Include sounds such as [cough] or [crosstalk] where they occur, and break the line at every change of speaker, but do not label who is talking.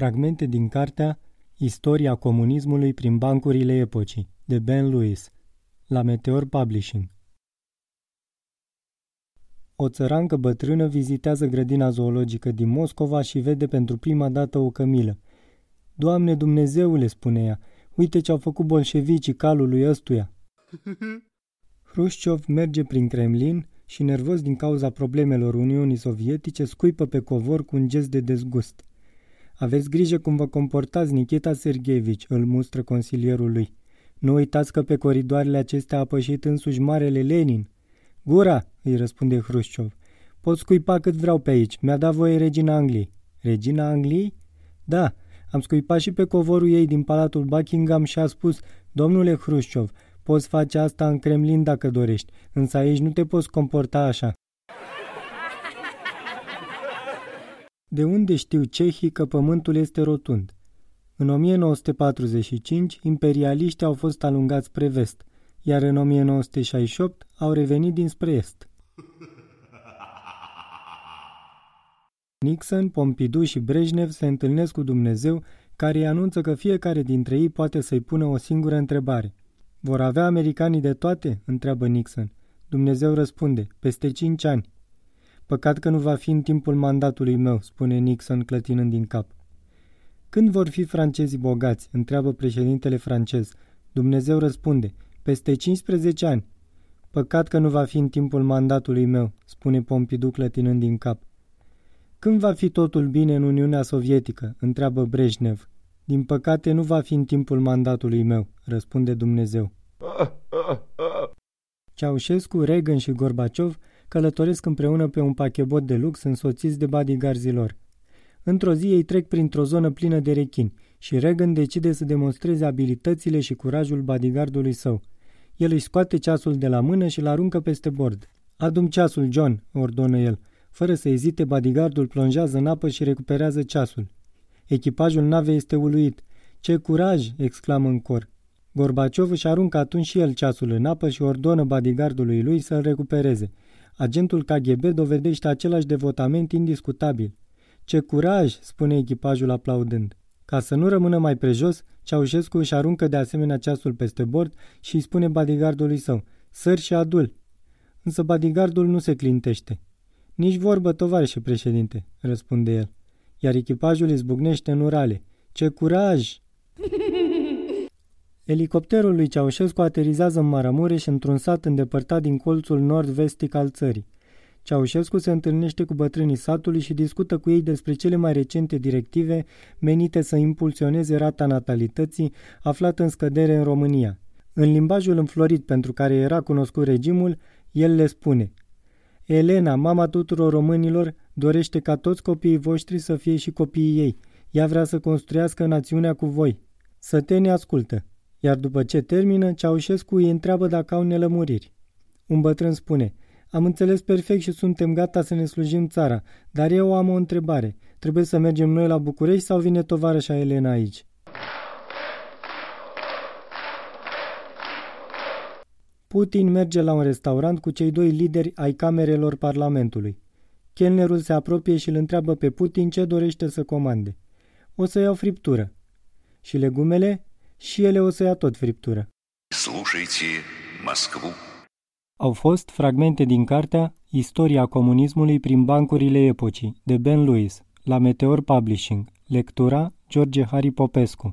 Fragmente din cartea Istoria comunismului prin bancurile epocii, de Ben Lewis, la Meteor Publishing. O țărancă bătrână vizitează grădina zoologică din Moscova și vede pentru prima dată o cămilă. Doamne Dumnezeule, spune ea, uite ce au făcut bolșevicii calului ăstuia. [laughs] Hrușciov merge prin Kremlin și, nervos din cauza problemelor Uniunii Sovietice, scuipă pe covor cu un gest de dezgust. Aveți grijă cum vă comportați, Nikita Sergeevici, îl mustră consilierul lui. Nu uitați că pe coridoarele acestea a pășit însuși Marele Lenin. Gura, îi răspunde Hrușciov. Pot scuipa cât vreau pe aici. Mi-a dat voie regina Angliei. Regina Angliei? Da, am scuipat și pe covorul ei din Palatul Buckingham și a spus, domnule Hrușciov, poți face asta în Kremlin dacă dorești, însă aici nu te poți comporta așa. De unde știu cehii că pământul este rotund? În 1945, imperialiștii au fost alungați spre vest, iar în 1968 au revenit dinspre est. [laughs] Nixon, Pompidou și Brejnev se întâlnesc cu Dumnezeu, care îi anunță că fiecare dintre ei poate să-i pună o singură întrebare. Vor avea americanii de toate? întreabă Nixon. Dumnezeu răspunde, peste cinci ani. Păcat că nu va fi în timpul mandatului meu, spune Nixon clătinând din cap. Când vor fi francezii bogați? întreabă președintele francez. Dumnezeu răspunde, peste 15 ani. Păcat că nu va fi în timpul mandatului meu, spune Pompidou clătinând din cap. Când va fi totul bine în Uniunea Sovietică? întreabă Brejnev. Din păcate nu va fi în timpul mandatului meu, răspunde Dumnezeu. Ceaușescu, Reagan și Gorbaciov călătoresc împreună pe un pachebot de lux însoțiți de bodyguardzilor. Într-o zi ei trec printr-o zonă plină de rechini și Reagan decide să demonstreze abilitățile și curajul bodyguardului său. El își scoate ceasul de la mână și îl aruncă peste bord. Adum ceasul, John, ordonă el. Fără să ezite, bodyguardul plonjează în apă și recuperează ceasul. Echipajul navei este uluit. Ce curaj!" exclamă în cor. Gorbaciov își aruncă atunci și el ceasul în apă și ordonă bodyguardului lui să-l recupereze. Agentul KGB dovedește același devotament indiscutabil. Ce curaj!" spune echipajul aplaudând. Ca să nu rămână mai prejos, Ceaușescu își aruncă de asemenea ceasul peste bord și îi spune bodyguardului său, sări și adul. Însă bodyguardul nu se clintește. Nici vorbă, tovarășe președinte, răspunde el. Iar echipajul izbucnește în urale. Ce curaj! Elicopterul lui Ceaușescu aterizează în Maramureș într-un sat îndepărtat din colțul nord-vestic al țării. Ceaușescu se întâlnește cu bătrânii satului și discută cu ei despre cele mai recente directive menite să impulsioneze rata natalității aflată în scădere în România. În limbajul înflorit pentru care era cunoscut regimul, el le spune Elena, mama tuturor românilor, dorește ca toți copiii voștri să fie și copiii ei. Ea vrea să construiască națiunea cu voi. Sătenii ascultă. Iar după ce termină, Ceaușescu îi întreabă dacă au nelămuriri. Un bătrân spune, am înțeles perfect și suntem gata să ne slujim țara, dar eu am o întrebare. Trebuie să mergem noi la București sau vine tovarășa Elena aici? Putin merge la un restaurant cu cei doi lideri ai camerelor Parlamentului. Chelnerul se apropie și îl întreabă pe Putin ce dorește să comande. O să iau friptură. Și legumele? Și ele o să ia tot friptură. Слушайте Москву. Au fost fragmente din cartea Istoria comunismului prin bancurile epocii, de Ben Lewis, la Meteor Publishing. Lectura George Harry Popescu.